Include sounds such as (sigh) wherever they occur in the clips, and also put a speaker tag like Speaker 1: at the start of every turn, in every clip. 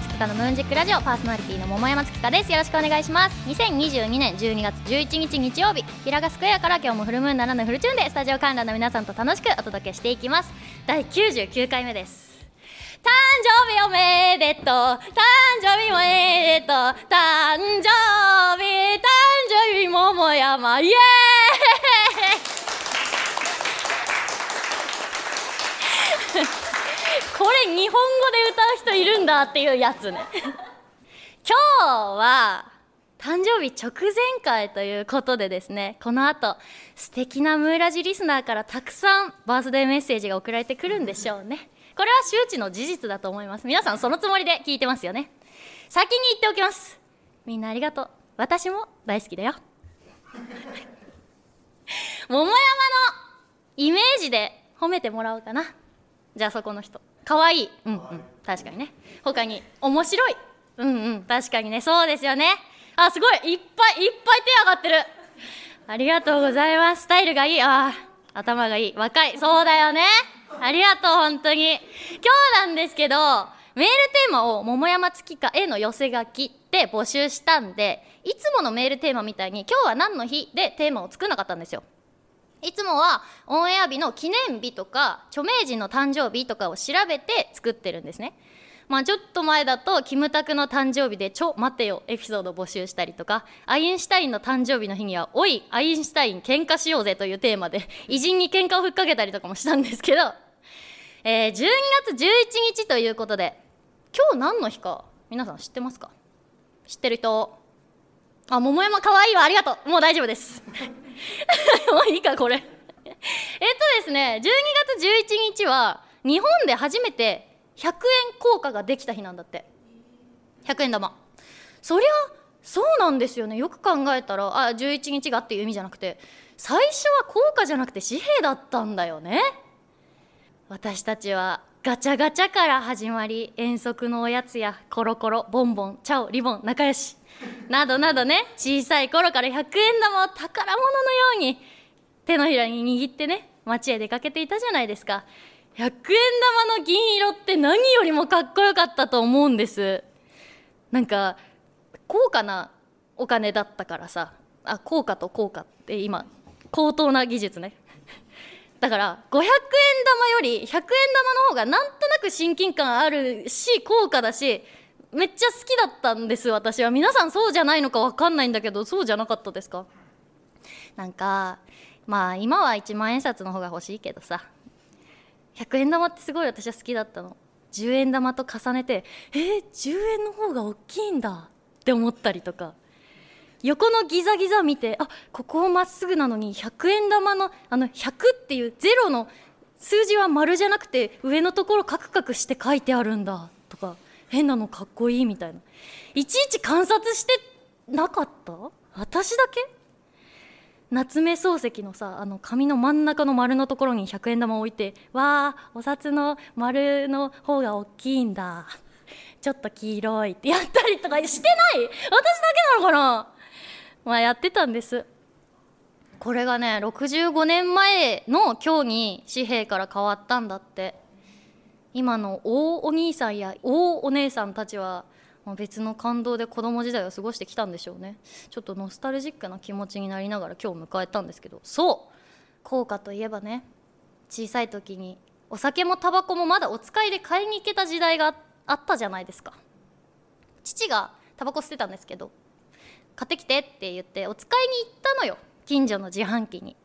Speaker 1: 山月花のムーンジックラジオパーソナリティの桃山月花です。よろしくお願いします。2022年12月11日日曜日平賀スクエアから今日もフルムーンならぬフルチューンでスタジオ観覧の皆さんと楽しくお届けしていきます。第99回目です。誕生日おめでとう。誕生日おめでとう。誕生日誕生日桃山。イエーイ！これ日本語で歌う人いるんだっていうやつね。(laughs) 今日は誕生日直前会ということでですねこの後素敵なムーラジリスナーからたくさんバースデーメッセージが送られてくるんでしょうね。これは周知の事実だと思います。皆さんそのつもりで聞いてますよね。先に言っておきます。みんなありがとう。私も大好きだよ。(laughs) 桃山のイメージで褒めてもらおうかな。じゃあそこの人。かわい。いうんうん。確かにね。他に面白い。うんうん。確かにね。そうですよね。あすごい。いっぱいいっぱい手上がってる。ありがとうございます。スタイルがいい。あ頭がいい。若い。そうだよね。ありがとう本当に。今日なんですけどメールテーマを桃山月花への寄せ書きって募集したんでいつものメールテーマみたいに今日は何の日でテーマを作らなかったんですよいつもはオンエア日の記念日とか著名人の誕生日とかを調べて作ってるんですね。まあちょっと前だとキムタクの誕生日で「ちょ待てよ」エピソード募集したりとかアインシュタインの誕生日の日には「おいアインシュタイン喧嘩しようぜ」というテーマで偉人に喧嘩をふっかけたりとかもしたんですけど、えー、12月11日ということで今日何の日か皆さん知ってますか？知ってる人？あ桃山かわいいわ。ありがとう。もう大丈夫です。(laughs) もういいかこれ。(laughs) えっとですね12月11日は日本で初めて100円硬貨ができた日なんだって。100円玉。そりゃそうなんですよね。よく考えたらあ11日がっていう意味じゃなくて最初は硬貨じゃなくて紙幣だったんだよね。私たちはガチャガチャから始まり遠足のおやつやコロコロボンボンチャオリボン仲良し。(laughs) などなどね小さい頃から100円玉を宝物のように手のひらに握ってね街へ出かけていたじゃないですか。100円玉の銀色って何よりもかっこよかったと思うんです。なんか高価なお金だったからさ。あ高価と高価って今高等な技術ね。(laughs) だから500円玉より100円玉の方がなんとなく親近感あるし高価だしめっちゃ好きだったんです私は。皆さんそうじゃないのか分かんないんだけどそうじゃなかったですか？なんかまあ今は1万円札の方が欲しいけどさ。100円玉ってすごい私は好きだったの。10円玉と重ねてえー、10円の方が大きいんだ。って思ったりとか。横のギザギザ見てあここをまっすぐなのに100円玉のあの100っていうゼロの数字は丸じゃなくて上のところカクカクして書いてあるんだ。変なのかっこいいみたいな。いちいち観察してなかった？私だけ？夏目漱石のさあの紙の真ん中の丸のところに100円玉置いて「わあお札の丸の方が大きいんだ」ちょっと黄色いって。やったりとかしてない？私だけなのかな？まあやってたんです。これがね65年前の今日に紙幣から変わったんだって。今の大お兄さんや大お姉さんたちは別の感動で子供時代を過ごしてきたんでしょうね。ちょっとノスタルジックな気持ちになりながら今日迎えたんですけどそう効果といえばね小さい時にお酒もタバコもまだお使いで買いに行けた時代があったじゃないですか。父がタバコ捨てたんですけど買ってきてって言ってお使いに行ったのよ近所の自販機に。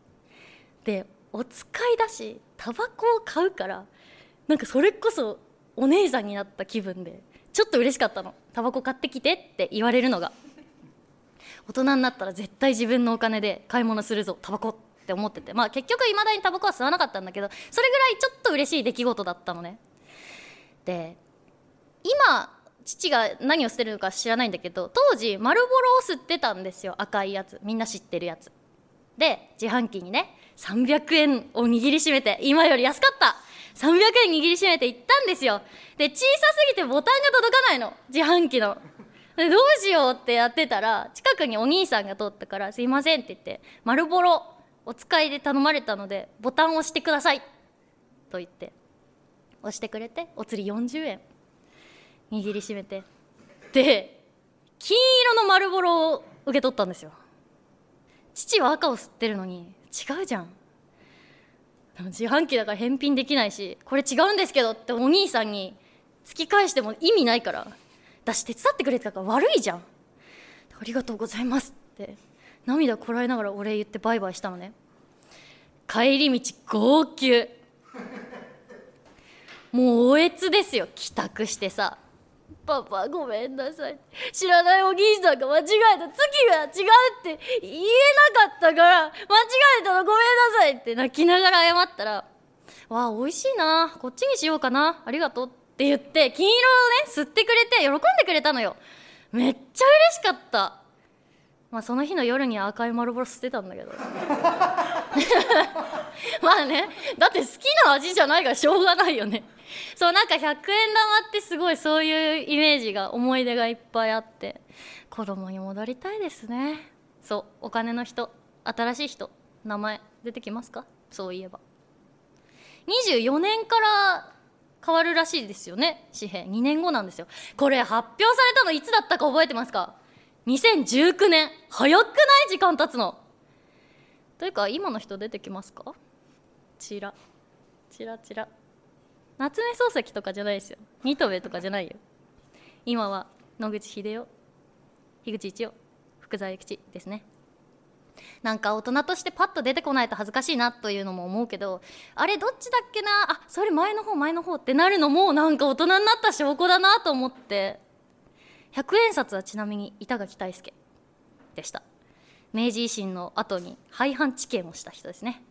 Speaker 1: でお使いだしタバコを買うからなんかそれこそお姉さんになった気分でちょっと嬉しかったの。タバコ買ってきてって言われるのが。大人になったら絶対自分のお金で買い物するぞタバコって思ってて。まあ結局いまだにタバコは吸わなかったんだけどそれぐらいちょっと嬉しい出来事だったのね。で今父が何を捨てるのか知らないんだけど当時丸ボロを吸ってたんですよ。赤いやつ。みんな知ってるやつ。で自販機にね300円を握りしめて今より安かった。300円握りしめて行ったんですよ。で小さすぎてボタンが届かないの。自販機の。でどうしようってやってたら近くにお兄さんが通ったから「すいません」って言って「丸ボロお使いで頼まれたのでボタンを押してください」と言って押してくれてお釣り40円。握りしめて。で金色の丸ボロを受け取ったんですよ。父は赤を吸ってるのに違うじゃん。自販機だから返品できないしこれ違うんですけどってお兄さんに突き返しても意味ないからだし手伝ってくれてたから悪いじゃん。ありがとうございますって涙こらえながらお礼言ってバイバイしたのね。帰り道号泣。もうおえつですよ。帰宅してさ。パパごめんなさい。知らないお兄さんが間違えた月が違うって言えなかったから間違えたのごめんなさいって泣きながら謝ったら「わあ美味しいな。こっちにしようかな。ありがとう」って言って金色をね吸ってくれて喜んでくれたのよ。めっちゃ嬉しかった。まあその日の夜に赤い丸ボロ捨てたんだけど。(laughs) (laughs) まあねだって好きな味じゃないからしょうがないよねそうなんか100円玉ってすごいそういうイメージが思い出がいっぱいあって。子供に戻りたいですね。そうお金の人。新しい人。名前出てきますか？そういえば。24年から変わるらしいですよね。紙幣。2年後なんですよ。これ発表されたのいつだったか覚えてますか？2019年。早くない？時間経つの。というか今の人出てきますか？ちらちらちら夏目漱石とかじゃないですよ。新渡戸とかじゃないよ。今は野口英世樋口一葉福沢諭吉ですね。なんか大人としてパッと出てこないと恥ずかしいなというのも思うけどあれどっちだっけな？あそれ前の方前の方ってなるのもなんか大人になった証拠だなと思って。100円札はちなみに板垣大輔でした。明治維新の後に廃藩置県をした人ですね。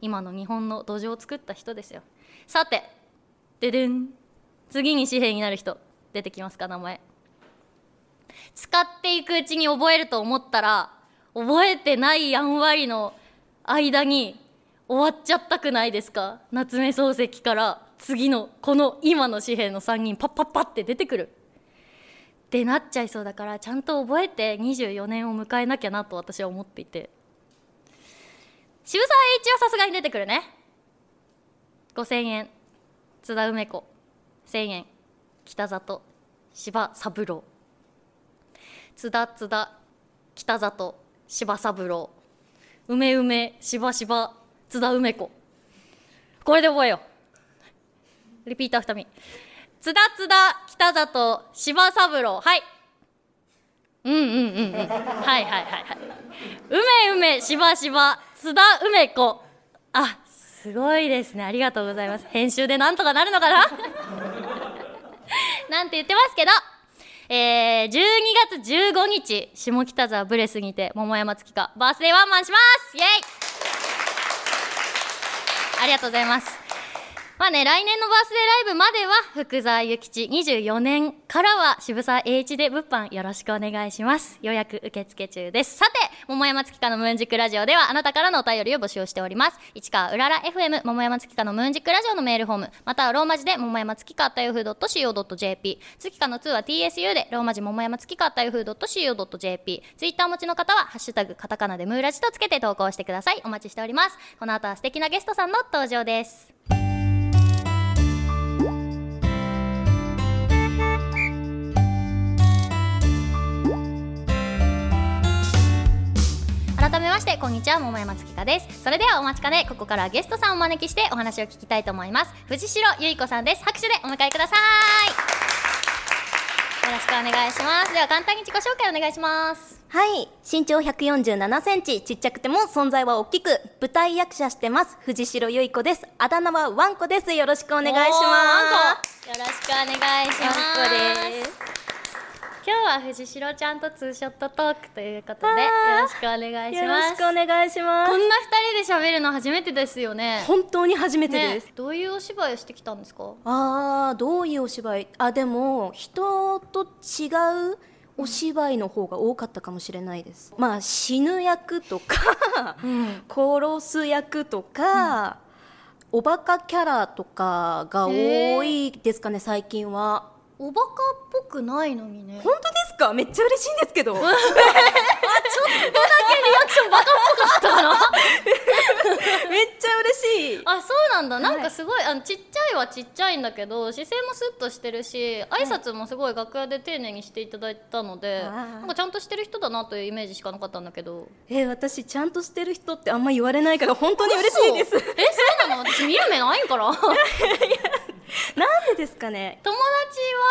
Speaker 1: 今の日本の土壌を作った人ですよ。さてででん。次に紙幣になる人。出てきますか名前。使っていくうちに覚えると思ったら覚えてないやんわりの間に終わっちゃったくないですか。夏目漱石から次のこの今の紙幣の3人パッパッパって出てくる。ってなっちゃいそうだからちゃんと覚えて24年を迎えなきゃなと私は思っていて。渋沢栄一はさすがに出てくるね。5000円。津田梅子。1000円。北里。柴三郎。津田津田。北里。柴三郎。梅梅。柴柴津田梅子。これで覚えよう。リピーター2人。津田津田。北里。柴三郎。はい。うんうんうんうん。はいはいはいはい。梅梅。柴柴津田梅子。あすごいですね。ありがとうございます。編集でなんとかなるのかな？(laughs) なんて言ってますけど。えー、12月15日下北沢ブレスにて桃山月花。バースデーワンマンします。イエイ。ありがとうございます。まあね、来年のバースデーライブまでは福沢諭吉24年からは渋沢栄一で物販よろしくお願いします。予約受付中です。さて桃山月花のムーンジックラジオではあなたからのお便りを募集しております。市川うらら FM 桃山月花のムーンジックラジオのメールフォーム。またはローマ字で桃山月花たよふ .co.jp 月花の2は TSU でローマ字桃山月花たよふ .co.jp ツイッターお持ちの方はハッシュタグカタカナでムーラジとつけて投稿してください。お待ちしております。この後は素敵なゲストさんの登場です。改めましてこんにちは桃山月花です。それではお待ちかねここからはゲストさんをお招きしてお話を聞きたいと思います。藤代由衣子さんです。拍手でお迎えください。よろしくお願いします。では簡単に自己紹介お願いします。
Speaker 2: はい。身長147センチちっちゃくても存在は大きく舞台役者してます藤代由衣子です。あだ名はワンコです。よろしくお願いします。
Speaker 1: よろしくお願いします。
Speaker 2: ワンコです
Speaker 1: 今日は藤代ちゃんとツーショットトークということでよろしくお願いし
Speaker 2: よろ
Speaker 1: ます
Speaker 2: しくお願いします。
Speaker 1: こんな二人で喋るの初めてですよね。
Speaker 2: 本当に初めてです、
Speaker 1: ねどういうお芝居をしてきたんですか？
Speaker 2: あーどういうお芝居？あでも人と違うお芝居の方が多かったかもしれないです。まあ死ぬ役とか、
Speaker 1: ん。
Speaker 2: 殺す役とか、おバカキャラとかが多いですかね最近は
Speaker 1: おバカっぽくないのにね。
Speaker 2: 本当ですか？めっちゃ嬉しいんですけど。(laughs)
Speaker 1: リアクションバカっぽかったかな (laughs)
Speaker 2: めっちゃ嬉しい。
Speaker 1: あそうなんだ、
Speaker 2: い。
Speaker 1: なんかすごいあのちっちゃいはちっちゃいんだけど姿勢もスッとしてるし挨拶もすごい楽屋で丁寧にしていただいたので、なんかちゃんとしてる人だなというイメージしかなかったんだけど。
Speaker 2: えー私ちゃんとしてる人ってあんま言われないから本当に嬉しいです。
Speaker 1: 嘘。えそうなの？私見る目ないんから (laughs)
Speaker 2: でですかね？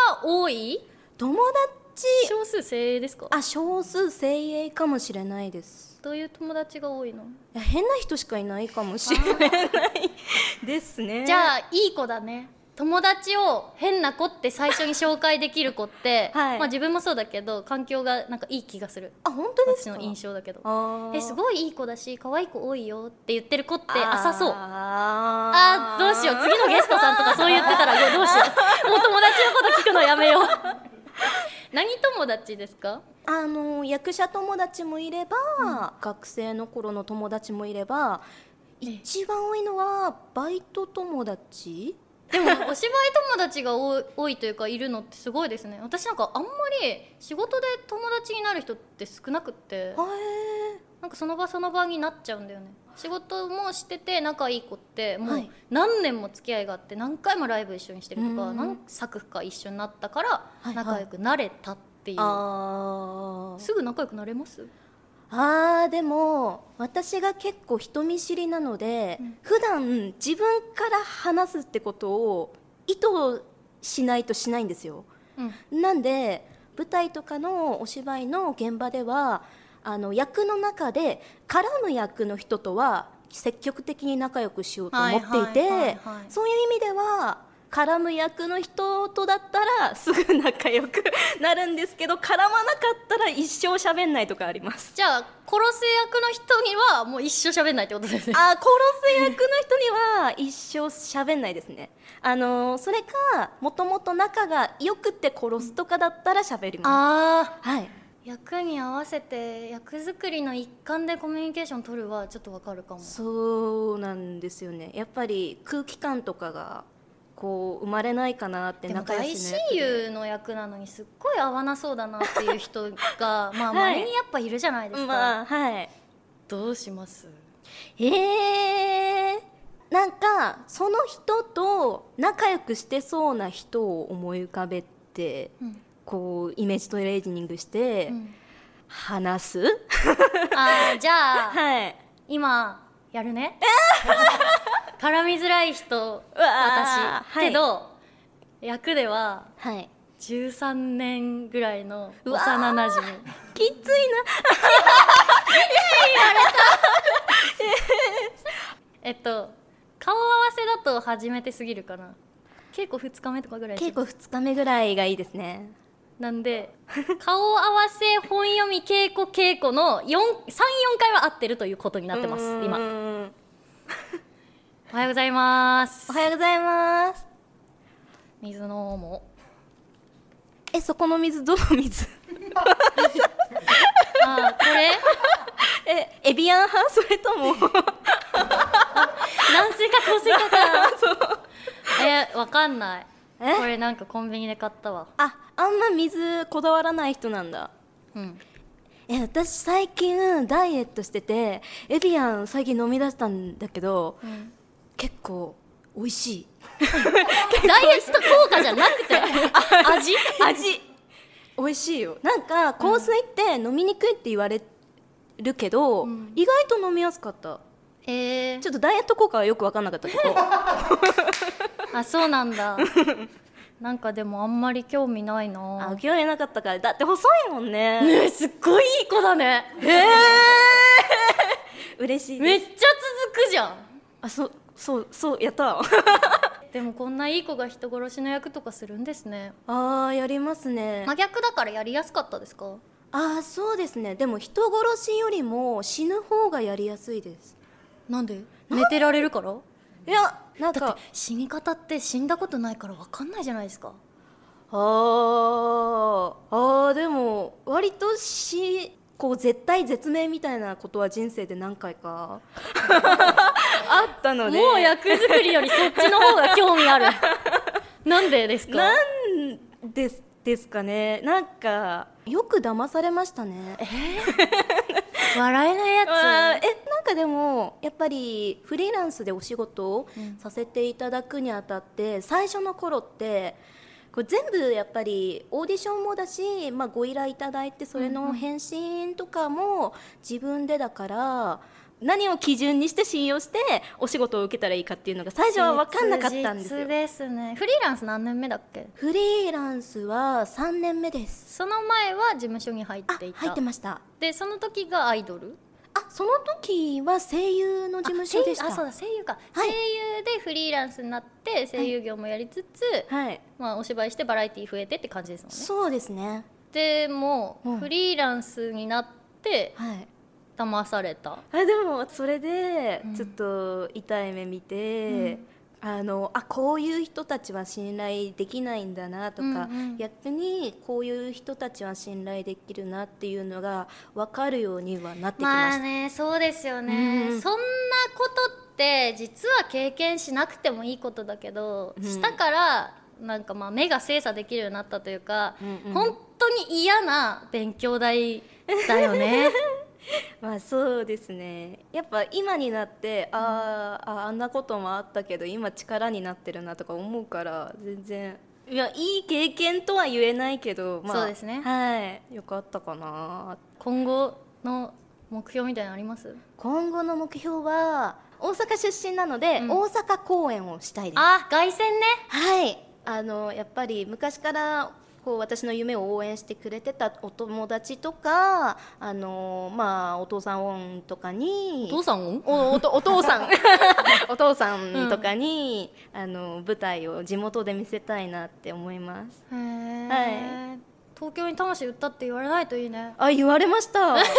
Speaker 1: は多い？
Speaker 2: 友達？
Speaker 1: 少数精鋭ですか？
Speaker 2: あ少数精鋭かもしれないです。
Speaker 1: どういう友達が多いの？
Speaker 2: いや変な人しかいないかもしれない。(laughs) ですね。
Speaker 1: じゃあいい子だね友達を変な子って最初に紹介できる子って、(laughs)
Speaker 2: はい。
Speaker 1: まあ自分もそうだけど環境がなんかいい気がする。
Speaker 2: あ本当ですか？
Speaker 1: 私の印象だけど。えすごいいい子だし可愛い子多いよって言ってる子って浅そう。
Speaker 2: あ
Speaker 1: あーどうしよう。次のゲストさんとかそう言ってたら (laughs) どうしよう。もう友達のこと聞くのやめよう。(laughs) 何友達ですか？
Speaker 2: あの役者友達もいれば、学生の頃の友達もいれば
Speaker 1: ええ
Speaker 2: 一番多いのはバイト友達
Speaker 1: でもお芝居友達が多いというかいるのってすごいですね。私なんかあんまり仕事で友達になる人って少なくって。
Speaker 2: あ
Speaker 1: なんかその場その場になっちゃうんだよね。仕事もしてて仲いい子ってもう
Speaker 2: はい。
Speaker 1: 何年も付き合いがあって何回もライブ一緒にしてるとか
Speaker 2: うん。
Speaker 1: 何作か一緒になったから
Speaker 2: はい
Speaker 1: 仲良くなれたっていう、すぐ仲良くなれます？
Speaker 2: あーでも私が結構人見知りなので、
Speaker 1: うん。
Speaker 2: 普段自分から話すってことを意図しないとしないんですよ。
Speaker 1: うん。
Speaker 2: なんで舞台とかのお芝居の現場ではあの役の中で絡む役の人とは積極的に仲良くしようと思っていて、そういう意味では絡む役の人とだったらすぐ仲良くなるんですけど絡まなかったら一生喋んないとかあります。
Speaker 1: じゃあ殺す役の人にはもう一生喋んないってことですね。(laughs)
Speaker 2: あー殺す役の人には一生喋んないですね。あのーそれかもともと仲が良くて殺すとかだったら喋ります。
Speaker 1: あ
Speaker 2: はい。
Speaker 1: ー役に合わせて役作りの一環でコミュニケーション取るはちょっとわかるかも。
Speaker 2: そうなんですよね。やっぱり空気感とかがこう生まれないかなって仲良しの役で。
Speaker 1: 友の役なのにすっごい合わなそうだなっていう人が (laughs) まあ
Speaker 2: はい。
Speaker 1: 稀にやっぱいるじゃないですか、
Speaker 2: まあはい。
Speaker 1: どうします？
Speaker 2: えー、なんかその人と仲良くしてそうな人を思い浮かべて
Speaker 1: うん。
Speaker 2: こうイメージトレーニングして
Speaker 1: うん。
Speaker 2: 話す、(laughs)
Speaker 1: あーじゃあ
Speaker 2: はい。
Speaker 1: 今やるね (laughs) (laughs) 絡みづらい人私、けど役では
Speaker 2: はい。
Speaker 1: 13年ぐらいの幼なじみ
Speaker 2: きついな。(laughs)
Speaker 1: えっと顔合わせだと初めてすぎるかな。稽古2日目とかぐらい
Speaker 2: 稽古2日目ぐらいがいいですね。
Speaker 1: なんで顔合わせ本読み稽古稽古の34回は合ってるということになってます
Speaker 2: う
Speaker 1: 今 (laughs) おはようございます。
Speaker 2: おはようございます。
Speaker 1: 水飲も。
Speaker 2: えそこの水どの水？(laughs)
Speaker 1: あーこれ？(laughs)
Speaker 2: えエビアン派？それとも？
Speaker 1: 軟水か硬水かか。(laughs) えわかんない。
Speaker 2: え？
Speaker 1: これなんかコンビニで買ったわ。
Speaker 2: ああんま水こだわらない人なんだ。
Speaker 1: うん。
Speaker 2: え私最近ダイエットしててエビアン最近飲み出したんだけど
Speaker 1: うん
Speaker 2: 結構美味しい。(laughs)
Speaker 1: ダイエット効果じゃなくて。(laughs) 味？
Speaker 2: 味。美味しいよ。なんか香水って飲みにくいって言われるけど、
Speaker 1: うん。
Speaker 2: 意外と飲みやすかった。
Speaker 1: え。ー
Speaker 2: ちょっとダイエット効果はよく分かんなかったけど。(laughs)
Speaker 1: あそうなんだ。なんかでもあんまり興味ないな。
Speaker 2: あ興味なかったから。だって細いもんね。
Speaker 1: ねえすっごいいい子だね。
Speaker 2: ええー、嬉しい
Speaker 1: めっちゃ続くじゃん。
Speaker 2: あそうそうそうやった。(laughs)
Speaker 1: でもこんないい子が人殺しの役とかするんですね。
Speaker 2: あーやりますね。
Speaker 1: 真逆だからやりやすかったですか？
Speaker 2: あーそうですね。でも人殺しよりも死ぬ方がやりやすいです。
Speaker 1: なんで？寝てられるから？(laughs)
Speaker 2: いやなん
Speaker 1: だっ
Speaker 2: か
Speaker 1: て死に方って死んだことないから分かんないじゃないですか。
Speaker 2: あーあーでも割としこう絶対絶命みたいなことは人生で何回か (laughs) あったので。
Speaker 1: もう役作りよりそっちの方が興味ある。(laughs) なんでですか？
Speaker 2: なんですですかね。なんかよく騙されましたね。(laughs)
Speaker 1: 笑えないやつ。
Speaker 2: えなんかかでもやっぱりフリーランスでお仕事を
Speaker 1: うん
Speaker 2: させていただくにあたって最初の頃ってこれ全部やっぱりオーディションもだし、まあ、ご依頼いただいてそれの返信とかも自分でだから何を基準にして信用してお仕事を受けたらいいかっていうのが最初は分かんなかったんですよ。
Speaker 1: ですねフリーランス何年目だっけ？
Speaker 2: フリーランスは3年目です。
Speaker 1: その前は事務所に入
Speaker 2: あ
Speaker 1: っていた
Speaker 2: 入ってました。
Speaker 1: でその時がアイドル？
Speaker 2: あその時は声優の事務所でした。
Speaker 1: あそうだ声優か、
Speaker 2: はい
Speaker 1: 声優でフリーランスになって声優業もやりつつ、
Speaker 2: はい。
Speaker 1: まあ、お芝居してバラエティー増えてって感じですもんね
Speaker 2: そうですね。
Speaker 1: でも、
Speaker 2: うん
Speaker 1: フリーランスになって
Speaker 2: はい。
Speaker 1: 騙された
Speaker 2: あでもそれで
Speaker 1: うん
Speaker 2: ちょっと痛い目見て、あのあこういう人たちは信頼できないんだなとか、
Speaker 1: うんうん。
Speaker 2: 逆にこういう人たちは信頼できるなっていうのが分かるようにはなってきま
Speaker 1: まあ
Speaker 2: した。
Speaker 1: ねそうですよね、
Speaker 2: うん。
Speaker 1: そんなことって実は経験しなくてもいいことだけど、
Speaker 2: うん。
Speaker 1: したからなんかまあ目が精査できるようになったというか、
Speaker 2: うんうん。
Speaker 1: 本当に嫌な勉強代だよね (laughs) (laughs)
Speaker 2: まあそうですね。やっぱ今になってあーああんなこともあったけど今力になってるなとか思うから全然いやいい経験とは言えないけど、まあ、
Speaker 1: そうですね。
Speaker 2: はい。よかったかな。
Speaker 1: 今後の目標みたいなのあります？
Speaker 2: 今後の目標は大阪出身なので、
Speaker 1: うん。
Speaker 2: 大阪公演をしたいです。
Speaker 1: あ凱旋ね。
Speaker 2: はい。あのやっぱり昔からこう私の夢を応援してくれてたお友達とかあのまあお父さんとかに
Speaker 1: お父さんを
Speaker 2: おおとお父さん。(laughs) お父さんとかに、あの舞台を地元で見せたいなって思います。は
Speaker 1: 東京に魂売ったって言われないといいね。
Speaker 2: あ言われました。(laughs) でしょ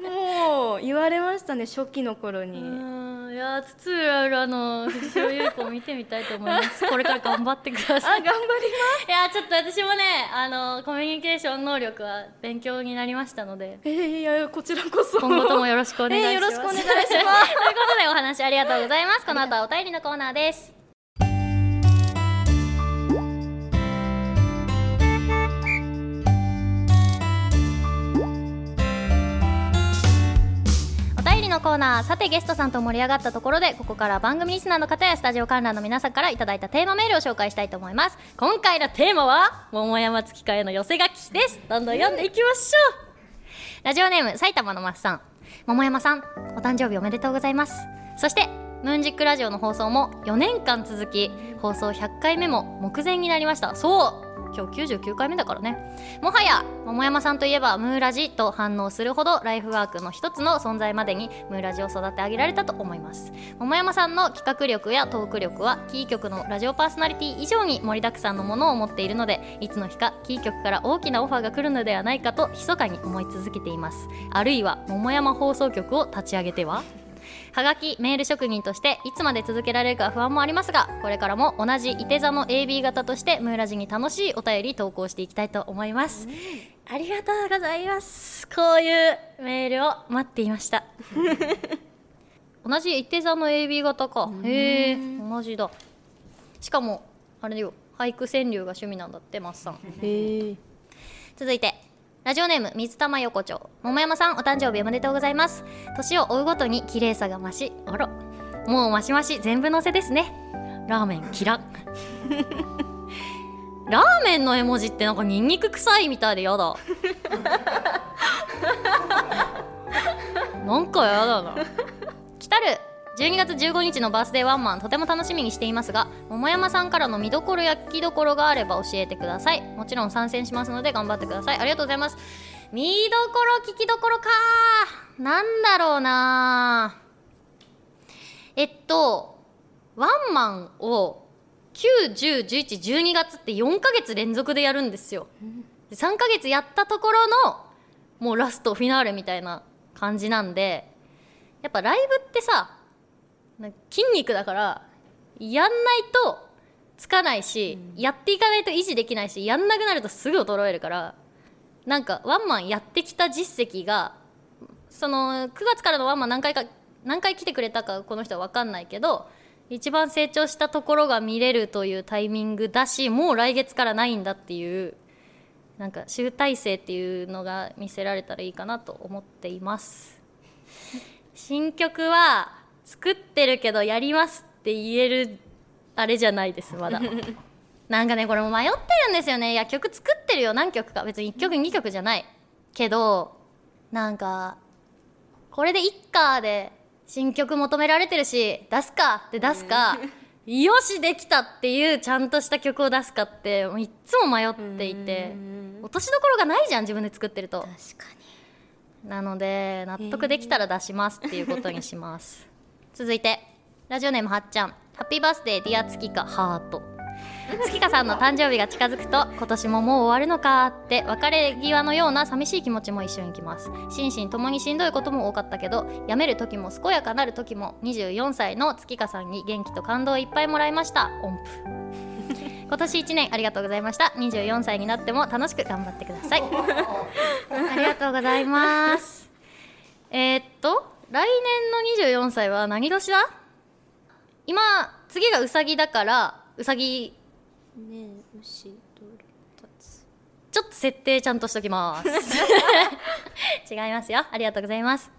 Speaker 2: うね。(laughs) もう言われましたね初期の頃に、
Speaker 1: うんいや津々浦々の藤尾優子を見てみたいと思います。(laughs) これから頑張ってくだ
Speaker 2: あ
Speaker 1: さい。
Speaker 2: 頑張り
Speaker 1: いやちょっと私もねあのコミュニケーション能力は勉強になりましたので。
Speaker 2: ますえー、いやこちらこそ。
Speaker 1: 今後ともよろしくお願いします、
Speaker 2: えーよろしくお願いします。(laughs)
Speaker 1: ということでお話ありがとうございます。この後はお便りのコーナーですのコーナー。さてゲストさんと盛り上がったところでここから番組リスナーの方やスタジオ観覧の皆さんからいただいたテーマメールを紹介したいと思います。今回のテーマは桃山月花への寄せ書きです。どんどん読んでいきましょう。ラジオネーム埼玉のマッさん。桃山さんお誕生日おめでとうございます。そしてムーンジックラジオの放送も4年間続き放送100回目も目前になりました。そう。今日99回目だからね。もはや桃山さんといえばムーラジと反応するほどライフワークの一つの存在までにムーラジを育て上げられたと思います。桃山さんの企画力やトーク力はキー局のラジオパーソナリティ以上に盛りだくさんのものを持っているのでいつの日かキー局から大きなオファーが来るのではないかと密かに思い続けています。あるいは桃山放送局を立ち上げては？はがきメール職人としていつまで続けられるか不安もありますがこれからも同じいて座の AB 型としてムーラジに楽しいお便り投稿していきたいと思います、ありがとうございます。こういうメールを待っていました。(laughs) 同じいて座の AB 型か。へえ同じだ。しかもあれよ。俳句川柳が趣味なんだってマッサン。
Speaker 2: へえ。
Speaker 1: 続いてラジオネーム水玉横丁。桃山さんお誕生日おめでとうございます。年を追うごとに綺麗さが増しあら。もうマシマシ全部のせですね。ラーメンキランラーメンの絵文字ってなんかニンニク臭いみたいでやだ。(laughs) なんかやだな。来たる12月15日のバースデーワンマンとても楽しみにしていますが桃山さんからの見どころや聞きどころがあれば教えてください。もちろん参戦しますので頑張ってください。ありがとうございます。見どころ聞きどころか。なんだろうな。えっとワンマンを9101112月って4ヶ月連続でやるんですよ。3ヶ月やったところのもうラストフィナーレみたいな感じなんでやっぱライブってさなんか筋肉だからやんないとつかないし、やっていかないと維持できないしやんなくなるとすぐ衰えるからなんかワンマンやってきた実績がその9月からのワンマン何回か何回来てくれたかこの人は分かんないけど一番成長したところが見れるというタイミングだしもう来月からないんだっていうなんか集大成っていうのが見せられたらいいかなと思っています。新曲は作ってるけどやりますって言えるあれじゃないですまだ。(laughs) なんかねこれも迷ってるんですよね。いや曲作ってるよ。何曲か別に1曲2曲じゃないけどなんかこれでいっかで新曲求められてるし出すかって出すかよしできたっていうちゃんとした曲を出すかってもういっつも迷っていて。落としどころがないじゃん自分で作ってると。
Speaker 2: 確かに。
Speaker 1: なので納得できたら出しますっていうことにします (laughs) 続いてラジオネームはっちゃん。ハッピーバースデーディア月花ハート。月花さんの誕生日が近づくと今年ももう終わるのかって別れ際のような寂しい気持ちも一緒にきます。心身ともにしんどいことも多かったけど辞める時も健やかなる時も24歳の月花さんに元気と感動をいっぱいもらいました。音符。今年1年ありがとうございました。24歳になっても楽しく頑張ってください。(laughs) ありがとうございます。えー、っと来年の24歳は何年だ？今次がうさぎだからうさぎ。
Speaker 2: ねえ牛と立つ
Speaker 1: ちょっと設定ちゃんとしときます。(laughs) 違いますよ。ありがとうございます。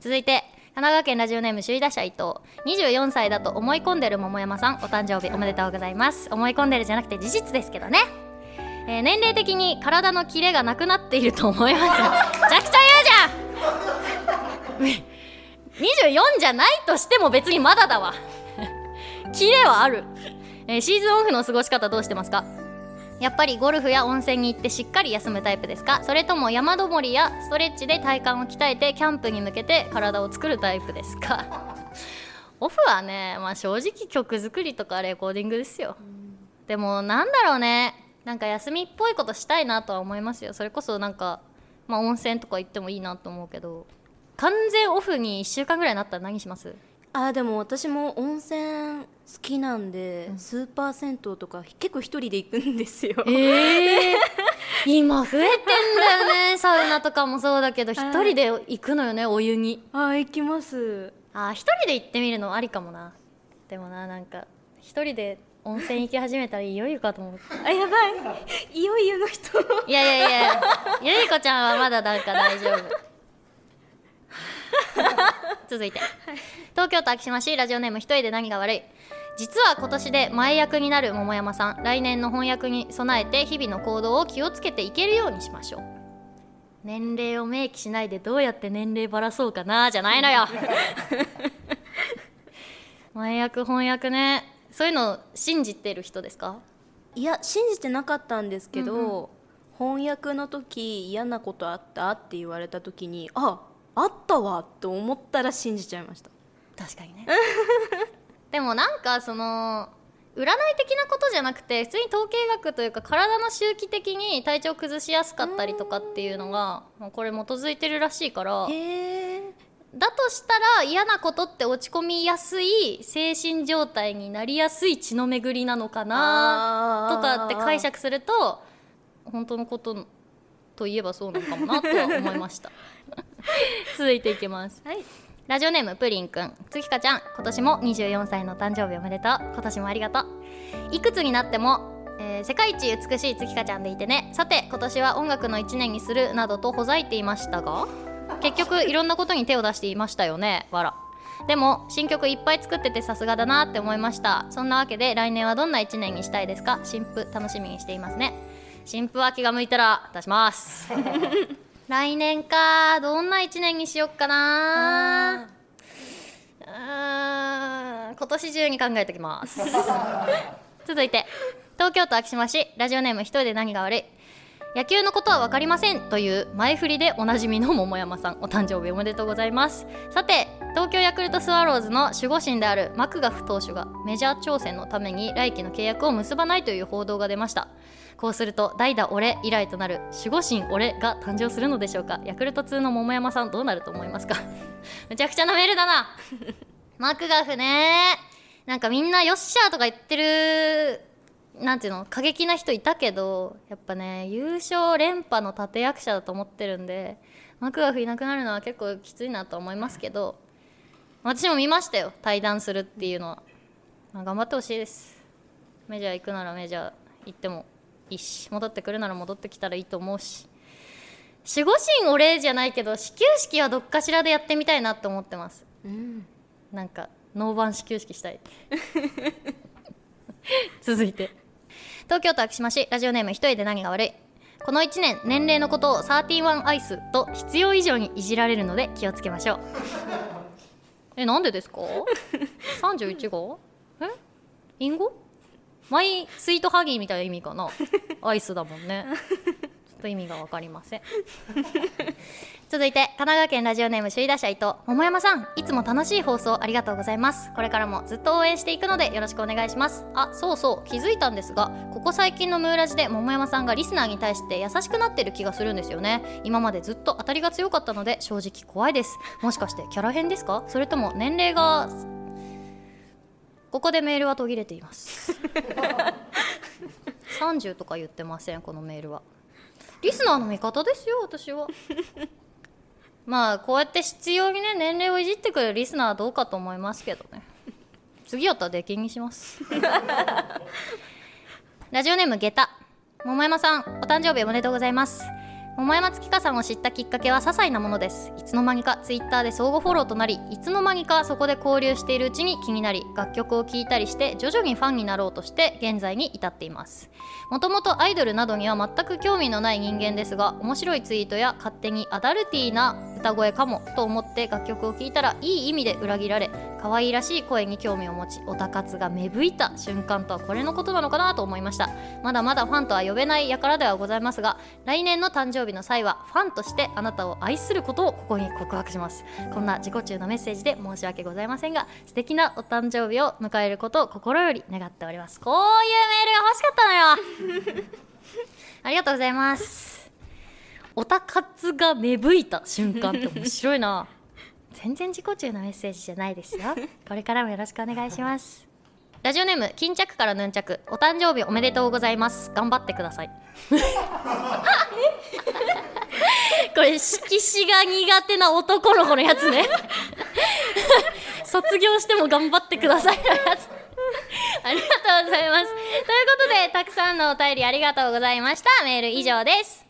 Speaker 1: 続いて神奈川県ラジオネーム首位打者伊藤。24歳だと思い込んでる桃山さんお誕生日おめでとうございます。思い込んでるじゃなくて事実ですけどね、えー年齢的に体のキレがなくなっていると思いますめちゃくちゃ言うじゃん24じゃないとしても別にまだだわ。(laughs) キレはある、えーシーズンオフの過ごし方どうしてますか？やっぱりゴルフや温泉に行ってしっかり休むタイプですか？それとも山登りやストレッチで体幹を鍛えてキャンプに向けて体を作るタイプですか？(laughs) オフはね、まあ、正直曲作りとかレコーディングですよ。でもなんだろうね。なんか休みっぽいことしたいなとは思いますよ。それこそなんか、まあ、温泉とか行ってもいいなと思うけど。完全オフに1週間ぐらいになったら何します？
Speaker 2: あーでも私も温泉好きなんで、スーパー銭湯とか結構一人で行くんですよ。
Speaker 1: ええ (laughs) 今増えてんだよね。サウナとかもそうだけど一人で行くのよねお湯に。
Speaker 2: あー行きます。
Speaker 1: あー一人で行ってみるのありかもな。でもななんか一人で温泉行き始めたらいよいよかと思って
Speaker 2: あやばい。いよいよの人。
Speaker 1: いやいやいや。ゆいこちゃんはまだなんか大丈夫続いて。東京都昭島市ラジオネーム一人で何が悪い。実は今年で前役になる桃山さん来年の翻訳に備えて日々の行動を気をつけていけるようにしましょう。年齢を明記しないでどうやって年齢ばらそうかなじゃないのよ。(laughs) 前役翻訳ね。そういうの信じてる人ですか？
Speaker 2: いや信じてなかったんですけど、翻訳の時嫌なことあったって言われた時にああったわと思ったら信じちゃいました。
Speaker 1: 確かにね。(laughs) でもなんかその占い的なことじゃなくて普通に統計学というか体の周期的に体調崩しやすかったりとかっていうのがこれ基づいてるらしいからだとしたら嫌なことって落ち込みやすい精神状態になりやすい血の巡りなのかなとかって解釈すると本当のことといえばそうなのかもなとは思いました。(laughs) 続いていきます。
Speaker 2: はい。
Speaker 1: ラジオネームプリンくん。月香ちゃん今年も24歳の誕生日おめでとう。今年もありがとう。いくつになっても、えー世界一美しい月香ちゃんでいてね。さて今年は音楽の1年にするなどとほざいていましたが結局いろんなことに手を出していましたよね。わら。でも新曲いっぱい作っててさすがだなって思いました。そんなわけで来年はどんな1年にしたいですか？新婦楽しみにしていますね新婦は気が向いたら出します。(laughs) 来年かどんな1年にしよっかな。うーん今年中に考えておきます。(laughs) 続いて東京都昭島市ラジオネーム一人で何が悪い野球のことは分かりませんという前振りでおなじみの桃山さんお誕生日おめでとうございます。さて東京ヤクルトスワローズの守護神であるマクガフ投手がメジャー挑戦のために来季の契約を結ばないという報道が出ました。こうすると代打俺以来となる守護神俺が誕生するのでしょうか。ヤクルト通の桃山さんどうなると思いますか。(laughs) むちゃくちゃなメールだな。(laughs) マクガフね。なんかみんなよっしゃーとか言ってるなんていうの過激な人いたけどやっぱね優勝連覇の立役者だと思ってるんでマクガフいなくなるのは結構きついなと思いますけど私も見ましたよ対談するっていうのは、まあ、頑張ってほしいです。メジャー行くならメジャー行ってもいいし戻ってくるなら戻ってきたらいいと思うし。守護神お礼じゃないけど始球式はどっかしらでやってみたいなって思ってます。
Speaker 2: うん。
Speaker 1: なんかノーバン始球式したい。(laughs) 続いて東京都昭島市ラジオネーム一人で何が悪い。この1年年齢のことを31アイスと必要以上にいじられるので気をつけましょう。(laughs) えなんでですか？(laughs) 31号？え？隠語？マイスイートハギーみたいな意味かな？アイスだもんね (laughs) っと意味が分かりません。(laughs) 続いて神奈川県ラジオネーム首位打者伊藤。桃山さんいつも楽しい放送ありがとうございます。これからもずっと応援していくのでよろしくお願いします。あそうそう気づいたんですがここ最近のムーラジで桃山さんがリスナーに対して優しくなってる気がするんですよね。今までずっと当たりが強かったので正直怖いです。もしかしてキャラ変ですか？それとも年齢がここでメールは途切れています。(laughs) 30とか言ってませんこのメールはリスナーの味方ですよ私は。(laughs) まあこうやって必要にね年齢をいじってくれるリスナーはどうかと思いますけどね。次やったら出禁にします。(laughs) ラジオネームゲタ桃山さんお誕生日おめでとうございます桃山月花さんを知ったきっかけは些細なものです。いつの間にかツイッターで相互フォローとなりいつの間にかそこで交流しているうちに気になり楽曲を聴いたりして徐々にファンになろうとして現在に至っています。もともとアイドルなどには全く興味のない人間ですが面白いツイートや勝手にアダルティーな歌声かもと思って楽曲を聴いたらいい意味で裏切られ可愛らしい声に興味を持ちオタ活が芽吹いた瞬間とはこれのことなのかなと思いました。まだまだファンとは呼べない輩ではございますが来年の誕生日の際はファンとしてあなたを愛することをここに告白します。こんな自己中のメッセージで申し訳ございませんが素敵なお誕生日を迎えることを心より願っております。こういうメールが欲しかったのよありがとうございます。(laughs) オタ活が芽吹いた瞬間って面白いな。全然自己中のメッセージじゃないですよ。(laughs) これからもよろしくお願いします。ラジオネーム巾着からヌンチャク。お誕生日おめでとうございます。頑張ってください。(laughs) これ色紙が苦手な男の子のやつね。(laughs) 卒業しても頑張ってください。のやつありがとうございます。ということでたくさんのお便りありがとうございました。メール以上です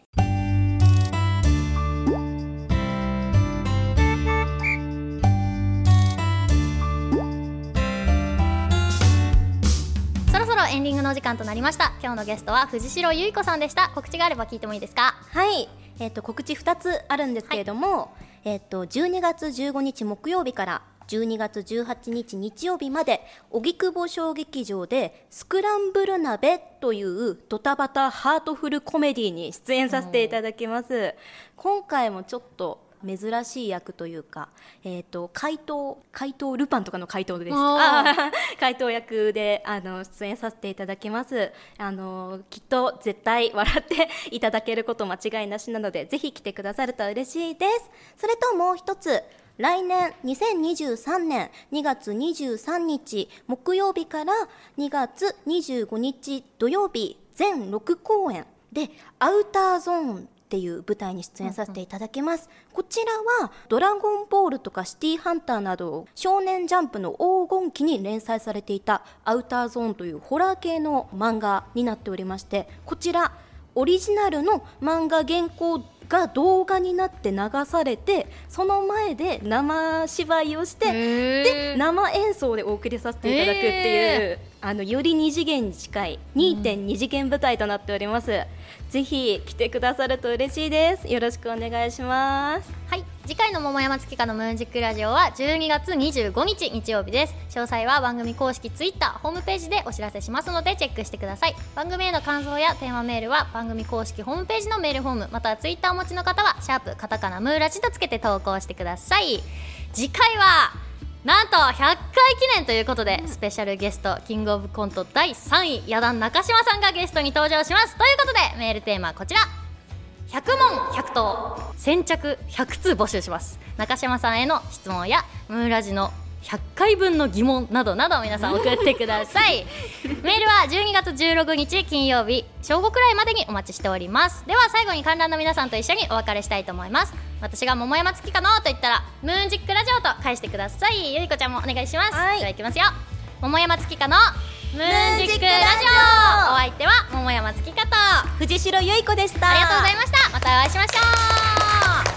Speaker 1: ろエンディングのお時間となりました。今日のゲストは藤代由衣子さんでした。告知があれば聞いてもいいですか？
Speaker 2: はい、えっと告知2つあるんですけれども、えっと12月15日木曜日から12月18日日曜日まで荻窪小劇場で「スクランブル鍋」というドタバタハートフルコメディに出演させていただきます。今回もちょっと珍しい役というか、えー、と怪盗怪盗ルパンとかの怪盗です。怪盗役であの出演させていただきます。あのきっと絶対笑っていただけること間違いなしなのでぜひ来てくださると嬉しいです。それともう一つ来年2023年2月23日木曜日から2月25日土曜日全6公演でアウターゾーンっていう舞台に出演させていただきます、こちらは「ドラゴンボール」とか「シティーハンター」など少年ジャンプの黄金期に連載されていた「アウターゾーン」というホラー系の漫画になっておりましてこちらオリジナルの漫画原稿が動画になって流されてその前で生芝居をしてで生演奏でお送りさせていただくっていう、
Speaker 1: へ
Speaker 2: あのより二次元に近い2.2次元舞台となっております、ぜひ来てくださると嬉しいです。よろしくお願いします。
Speaker 1: はい。次回の桃山月花のムーンジックラジオは12月25日日曜日です。詳細は番組公式ツイッターホームページでお知らせしますのでチェックしてください。番組への感想やテーマメールは番組公式ホームページのメールフォームまたはツイッターお持ちの方はシャープカタカナムーラジとつけて投稿してください。次回はなんと100回記念ということで、スペシャルゲストキングオブコント第3位野田中島さんがゲストに登場します。ということでメールテーマはこちら。100問100答先着100通募集します。中島さんへの質問やムーラジの100回分の疑問などなど皆さん送ってください。(laughs) メールは12月16日金曜日正午くらいまでにお待ちしております。では最後に観覧の皆さんと一緒にお別れしたいと思います。私が桃山月かのと言ったらムーンジックラジオと返してください。ゆいこちゃんもお願いします、
Speaker 2: はい。
Speaker 1: ではいきますよ。桃山月かの
Speaker 2: ムーンジックラジオ。
Speaker 1: オ。お相手は桃山月かと。
Speaker 2: 藤代由衣子でした。
Speaker 1: ありがとうございました。またお会いしましょう